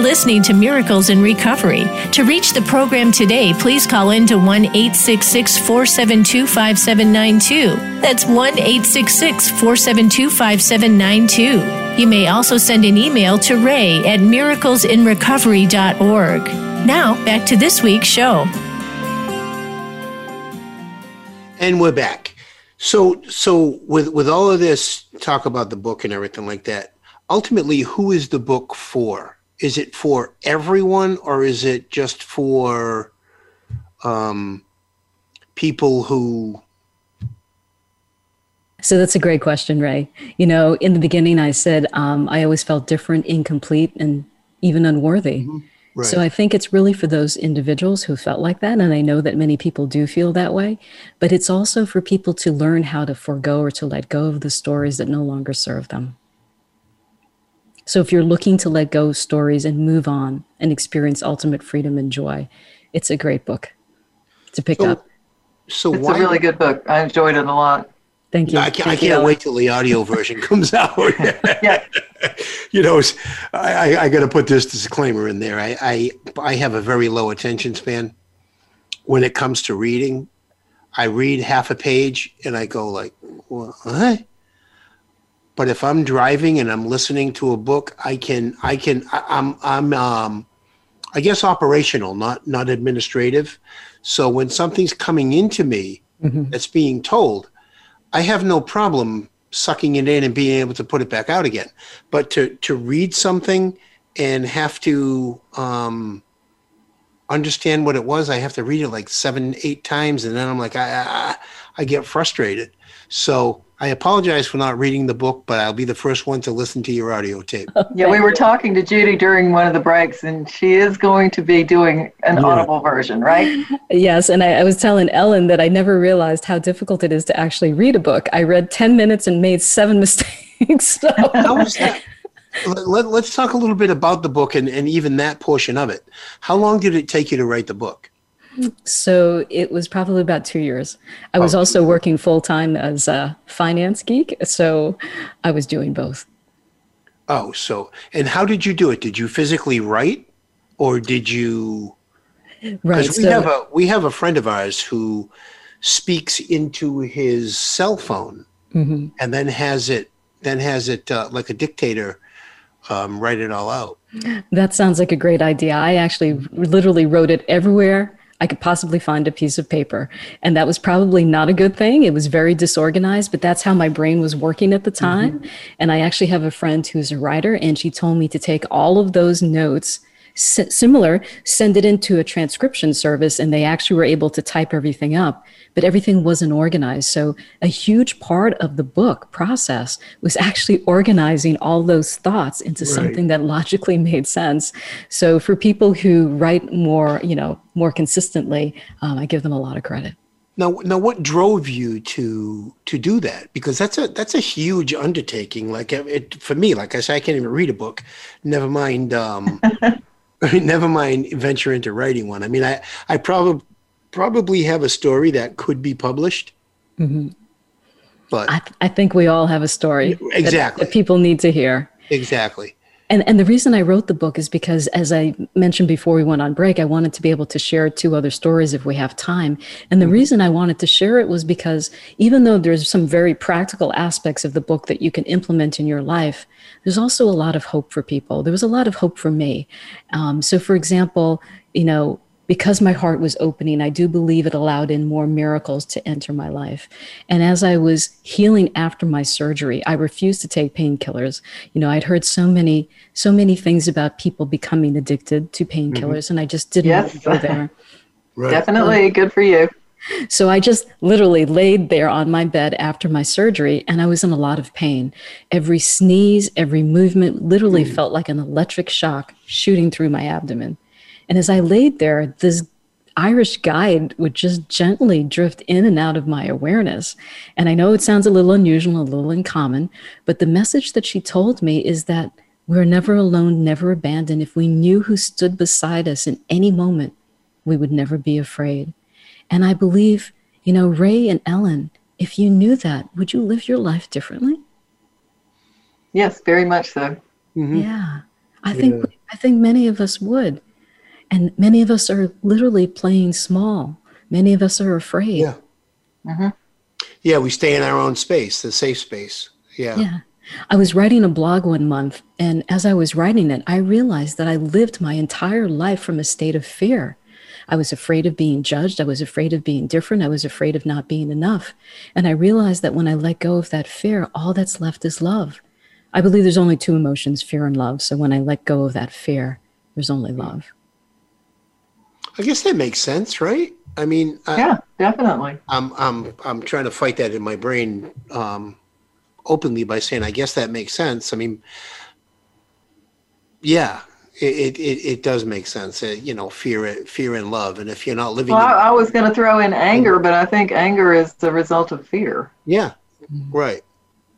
Speaker 1: Are listening to Miracles in Recovery. To reach the program today, please call in to 1 866 472 5792. That's 1 866 472 5792. You may also send an email to ray at miraclesinrecovery.org. Now, back to this week's show.
Speaker 2: And we're back. So, so with with all of this talk about the book and everything like that, ultimately, who is the book for? Is it for everyone, or is it just for um, people who?
Speaker 4: So that's a great question, Ray. You know, in the beginning, I said um, I always felt different, incomplete, and even unworthy.
Speaker 2: Mm-hmm. Right.
Speaker 4: So I think it's really for those individuals who felt like that. And I know that many people do feel that way. But it's also for people to learn how to forego or to let go of the stories that no longer serve them. So if you're looking to let go of stories and move on and experience ultimate freedom and joy, it's a great book to pick
Speaker 2: So-
Speaker 4: up.
Speaker 2: So
Speaker 3: It's
Speaker 2: why?
Speaker 3: a really good book. I enjoyed it a lot.
Speaker 4: Thank you.
Speaker 2: I can't, I
Speaker 4: Thank you,
Speaker 2: can't
Speaker 4: Ellen.
Speaker 2: wait till the audio version [LAUGHS] comes out. [LAUGHS]
Speaker 3: Yeah. [LAUGHS]
Speaker 2: you know, I, I, I got to put this disclaimer in there. I, I, I have a very low attention span when it comes to reading. I read half a page and I go like, what? But if I'm driving and I'm listening to a book, I can, I can, I, I'm, I'm, um, I guess operational, not, not administrative. So when something's coming into me
Speaker 4: Mhm.
Speaker 2: that's being told, I have no problem sucking it in and being able to put it back out again. But to to read something and have to um, understand what it was, I have to read it like seven, eight times, and then I'm like, I I, I get frustrated. So I apologize for not reading the book, but I'll be the first one to listen to your audio tape. [LAUGHS]
Speaker 3: Yeah, we were talking to Judi during one of the breaks, and she is going to be doing an
Speaker 2: Yeah.
Speaker 3: audible version, right? [LAUGHS]
Speaker 4: Yes, and I, I was telling Ellen that I never realized how difficult it is to actually read a book. I read 10 minutes and made seven [LAUGHS] mistakes. So.
Speaker 2: How was that? Let, let, let's talk a little bit about the book and, and even that portion of it. How long did it take you to write the book?
Speaker 4: So it was probably about two years. I was
Speaker 2: Oh.
Speaker 4: also working full time as a finance geek, so I was doing both.
Speaker 2: Oh, so and how did you do it? Did you physically write, or did you?
Speaker 4: Right.
Speaker 2: We
Speaker 4: so-
Speaker 2: have a we have a friend of ours who speaks into his cell phone
Speaker 4: Mhm.
Speaker 2: and then has it then has it uh, like a dictator um, write it all out.
Speaker 4: That sounds like a great idea. I actually literally wrote it everywhere I could possibly find a piece of paper. And that was probably not a good thing. It was very disorganized, but that's how my brain was working at the mm-hmm. time. And I actually have a friend who's a writer, and she told me to take all of those notes similar, send it into a transcription service, and they actually were able to type everything up, but everything wasn't organized. So, a huge part of the book process was actually organizing all those thoughts into
Speaker 2: Right.
Speaker 4: something that logically made sense. So, for people who write more, you know, more consistently, um, I give them a lot of credit.
Speaker 2: Now, now, what drove you to to do that? Because that's a that's a huge undertaking. Like it, for me, like I said, I can't even read a book. Never mind, um, [LAUGHS] [LAUGHS] never mind venture into writing one. I mean, I I probably probably have a story that could be published,
Speaker 4: Mhm.
Speaker 2: but
Speaker 4: I, th- I think we all have a story
Speaker 2: Exactly.
Speaker 4: that people need to hear.
Speaker 2: exactly.
Speaker 4: And, and the reason I wrote the book is because, as I mentioned before we went on break, I wanted to be able to share two other stories if we have time. And the reason I wanted to share it was because even though there's some very practical aspects of the book that you can implement in your life, there's also a lot of hope for people. There was a lot of hope for me. Um, so, for example, you know, because my heart was opening, I do believe it allowed in more miracles to enter my life. And as I was healing after my surgery, I refused to take painkillers. You know, I'd heard so many, so many things about people becoming addicted to painkillers, and I just didn't want to
Speaker 3: Yes.
Speaker 4: go there. [LAUGHS]
Speaker 2: Right.
Speaker 3: Definitely good for you.
Speaker 4: So I just literally laid there on my bed after my surgery and I was in a lot of pain. Every sneeze, every movement literally hmm. felt like an electric shock shooting through my abdomen. And as I laid there, this Irish guide would just gently drift in and out of my awareness. And I know it sounds a little unusual, a little uncommon, but the message that she told me is that we're never alone, never abandoned. If we knew who stood beside us in any moment, we would never be afraid. And I believe, you know, Ray and Ellen, if you knew that, would you live your life differently?
Speaker 3: Yes, very much so. Mm-hmm.
Speaker 4: Yeah. I think I think many of us would. And many of us are literally playing small. Many of us are afraid.
Speaker 2: Yeah. Mm-hmm. Yeah, we stay in our own space, the safe space. Yeah.
Speaker 4: Yeah. I was writing a blog one month, and as I was writing it, I realized that I lived my entire life from a state of fear. I was afraid of being judged. I was afraid of being different. I was afraid of not being enough. And I realized that when I let go of that fear, all that's left is love. I believe there's only two emotions fear and love. So when I let go of that fear, there's only love.
Speaker 2: I guess that makes sense, right? I mean, I,
Speaker 3: Yeah, definitely.
Speaker 2: I'm I'm I'm trying to fight that in my brain um, openly by saying I guess that makes sense. I mean, yeah, it it, it, it does make sense. Uh, you know, fear fear and love, and if you're not living,
Speaker 3: Well,
Speaker 2: in-
Speaker 3: I, I was going to throw in anger, but I think anger is the result of fear.
Speaker 2: yeah, right.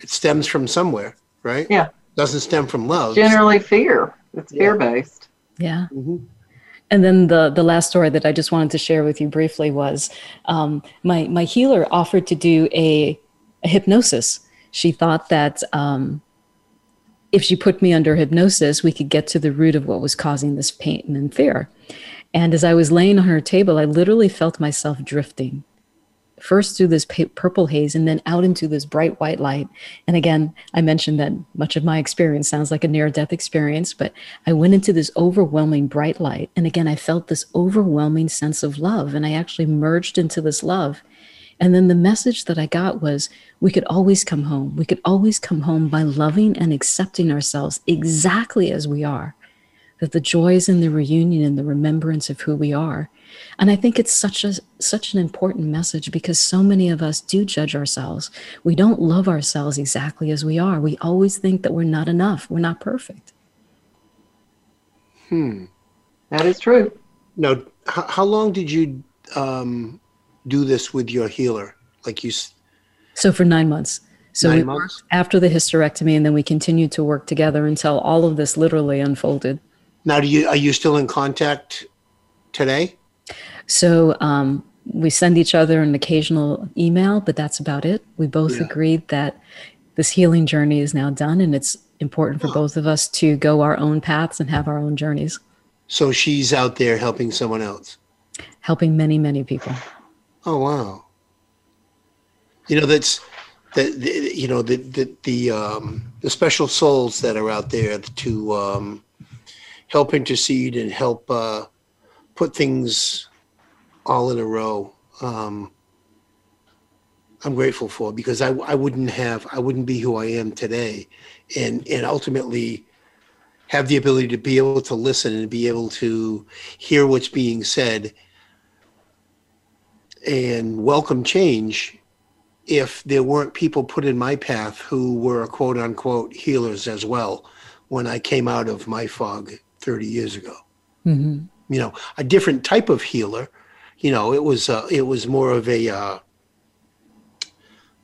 Speaker 2: It stems from somewhere, right?
Speaker 3: Yeah.
Speaker 2: doesn't stem from love.
Speaker 3: Generally, fear. It's fear based.
Speaker 4: Yeah. And then the the last story that I just wanted to share with you briefly was um, my my healer offered to do a, a hypnosis. She thought that um, if she put me under hypnosis, we could get to the root of what was causing this pain and fear. And as I was laying on her table, I literally felt myself drifting first through this purple haze and then out into this bright white light. And again, I mentioned that much of my experience sounds like a near death experience, but I went into this overwhelming bright light. And again, I felt this overwhelming sense of love. And I actually merged into this love. And then the message that I got was we could always come home. We could always come home by loving and accepting ourselves exactly as we are. That the joy is in the reunion and the remembrance of who we are. And I think it's such a such an important message because so many of us do judge ourselves. We don't love ourselves exactly as we are. We always think that we're not enough. We're not perfect.
Speaker 2: Hmm.
Speaker 3: That is true.
Speaker 2: Now, how, how long did you um, do this with your healer? Like you,
Speaker 4: So for nine months. So
Speaker 2: Nine
Speaker 4: we
Speaker 2: months?
Speaker 4: worked after the hysterectomy, and then we continued to work together until all of this literally unfolded.
Speaker 2: now do you are you still in contact today?
Speaker 4: So um, we send each other an occasional email, but that's about it. We both
Speaker 2: Yeah.
Speaker 4: agreed that this healing journey is now done, and it's important for both of us to go our own paths and have our own journeys,
Speaker 2: So she's out there helping someone else.
Speaker 4: helping many, many people.
Speaker 2: Oh wow! You know that's that you know the the the um, the special souls that are out there to um, help intercede and help uh, put things all in a row. Um, I'm grateful for because I I wouldn't have I wouldn't be who I am today, and and ultimately have the ability to be able to listen and be able to hear what's being said and welcome change if there weren't people put in my path who were quote unquote healers as well when I came out of my fog 30 years ago.
Speaker 4: Mm-hmm.
Speaker 2: You know, a different type of healer. You know, it was uh, it was more of a uh,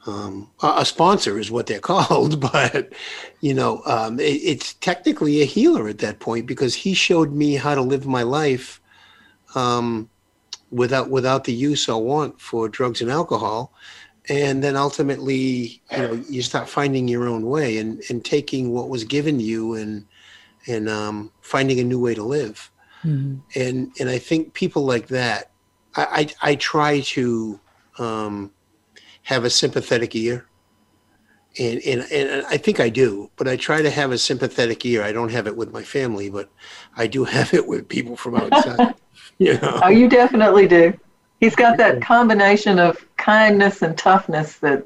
Speaker 2: um, a sponsor is what they're [LAUGHS] called, but you know, um, it, it's technically a healer at that point because he showed me how to live my life um, without without the use or want for drugs and alcohol, and then ultimately, you know, you start finding your own way and and taking what was given you and and um, finding a new way to live,
Speaker 4: Mm-hmm.
Speaker 2: and and I think people like that, I I, I try to. Um, have a sympathetic ear. And, and, and I think I do, but I try to have a sympathetic ear. I don't have it with my family, but I do [LAUGHS] have it with people from outside. [LAUGHS] you know?
Speaker 3: Oh, you definitely do. He's got that combination of kindness and toughness that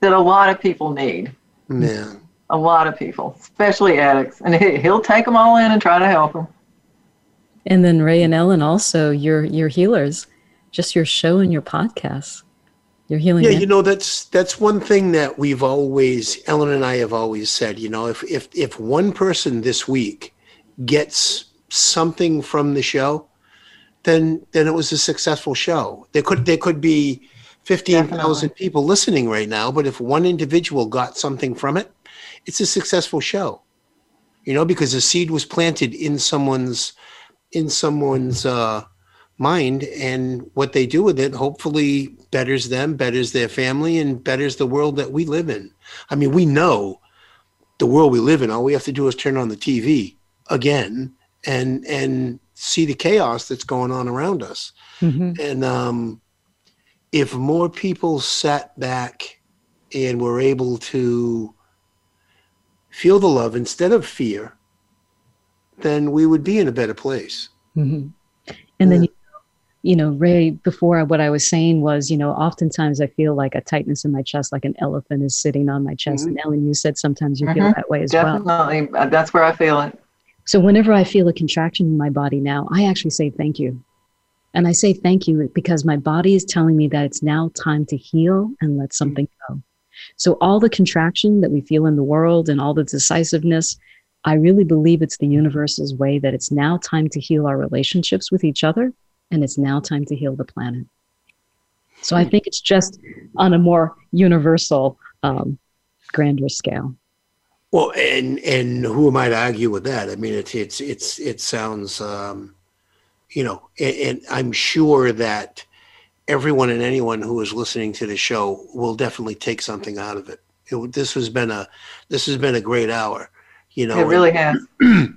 Speaker 3: that a lot of people need.
Speaker 2: Yeah.
Speaker 3: A lot of people, especially addicts, and he- he'll take them all in and try to help them.
Speaker 4: And then Ray and Ellen also, your your healers, just your show and your podcasts. Your healing.
Speaker 2: Yeah,
Speaker 4: Man-
Speaker 2: you know that's that's one thing that we've always Ellen and I have always said. You know, if if if one person this week gets something from the show, then then it was a successful show. There could there could be fifteen thousand people listening right now, but if one individual got something from it, it's a successful show. You know, because the seed was planted in someone's in someone's uh, mind, and what they do with it hopefully betters them, betters their family, and betters the world that we live in. I mean, we know the world we live in. All we have to do is turn on the TV again and and see the chaos that's going on around us.
Speaker 4: Mhm.
Speaker 2: And um, if more people sat back and were able to feel the love instead of fear, then we would be in a better place.
Speaker 4: Mhm. And then, you you know, Ray, before what I was saying was, you know, oftentimes I feel like a tightness in my chest, like an elephant is sitting on my chest.
Speaker 3: Mhm.
Speaker 4: And Ellen, you said sometimes you feel
Speaker 3: Mhm.
Speaker 4: that way as well.
Speaker 3: Definitely, uh, that's where I feel it.
Speaker 4: So whenever I feel a contraction in my body now, I actually say thank you. And I say thank you because my body is telling me that it's now time to heal and let something go. So all the contraction that we feel in the world and all the decisiveness, I really believe it's the universe's way that it's now time to heal our relationships with each other and it's now time to heal the planet. So I think it's just on a more universal, um, grander scale.
Speaker 2: Well, and and who am I to argue with that? I mean, it's it's it's it sounds, um, you know, and, and I'm sure that everyone and anyone who is listening to the show will definitely take something out of it. it this has been a this has been a great hour. You know,
Speaker 3: It really has. [CLEARS THROAT]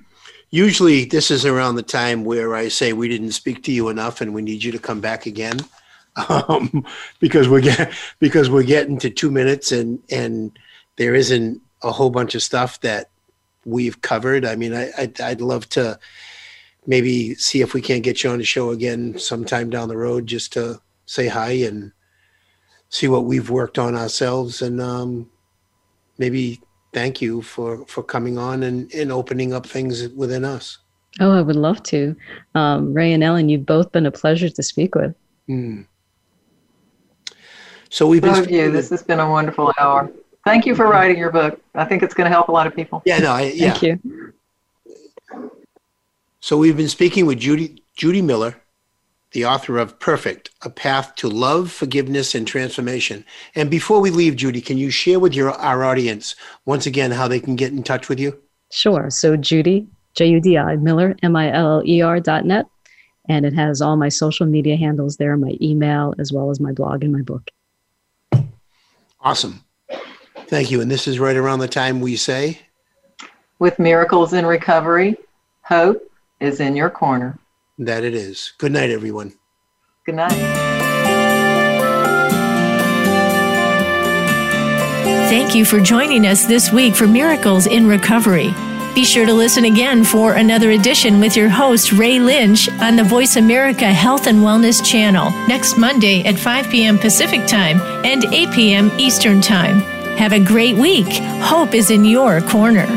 Speaker 2: usually this is around the time where I say we didn't speak to you enough and we need you to come back again. [LAUGHS] Um, because we're get, because we're getting to two minutes and and there isn't a whole bunch of stuff that we've covered. I mean, I I'd, I'd love to maybe see if we can't get you on the show again sometime down the road just to say hi and see what we've worked on ourselves and um, maybe thank you for for coming on and, and opening up things within us.
Speaker 4: Oh, I would love to. Um, Ray and Ellen, you've both been a pleasure to speak with.
Speaker 2: Hmm. So we've been
Speaker 3: Both you, this has been a wonderful hour. Thank you for writing your book. I think it's going to help a lot of people.
Speaker 2: Yeah, no, I, yeah.
Speaker 4: Thank you.
Speaker 2: So we've been speaking with Judi Judi Miller, the author of Perfect: A Path to Love, Forgiveness, and Transformation. And before we leave, Judi, can you share with your our audience once again how they can get in touch with you?
Speaker 4: Sure. So Judi, J U D I, Miller, M I L L E R dot net. And it has all my social media handles there, my email, as well as my blog and my book.
Speaker 2: Awesome. Thank you. And this is right around the time we say,
Speaker 3: With miracles in recovery, hope is in your corner.
Speaker 2: that it is. Good night, everyone.
Speaker 3: Good night.
Speaker 1: Thank you for joining us this week for Miracles in Recovery. Be sure to listen again for another edition with your host, Ray Lynch, on the Voice America Health and Wellness channel next Monday at 5 p.m. Pacific Time and 8 p.m. Eastern Time. Have a great week. Hope is in your corner.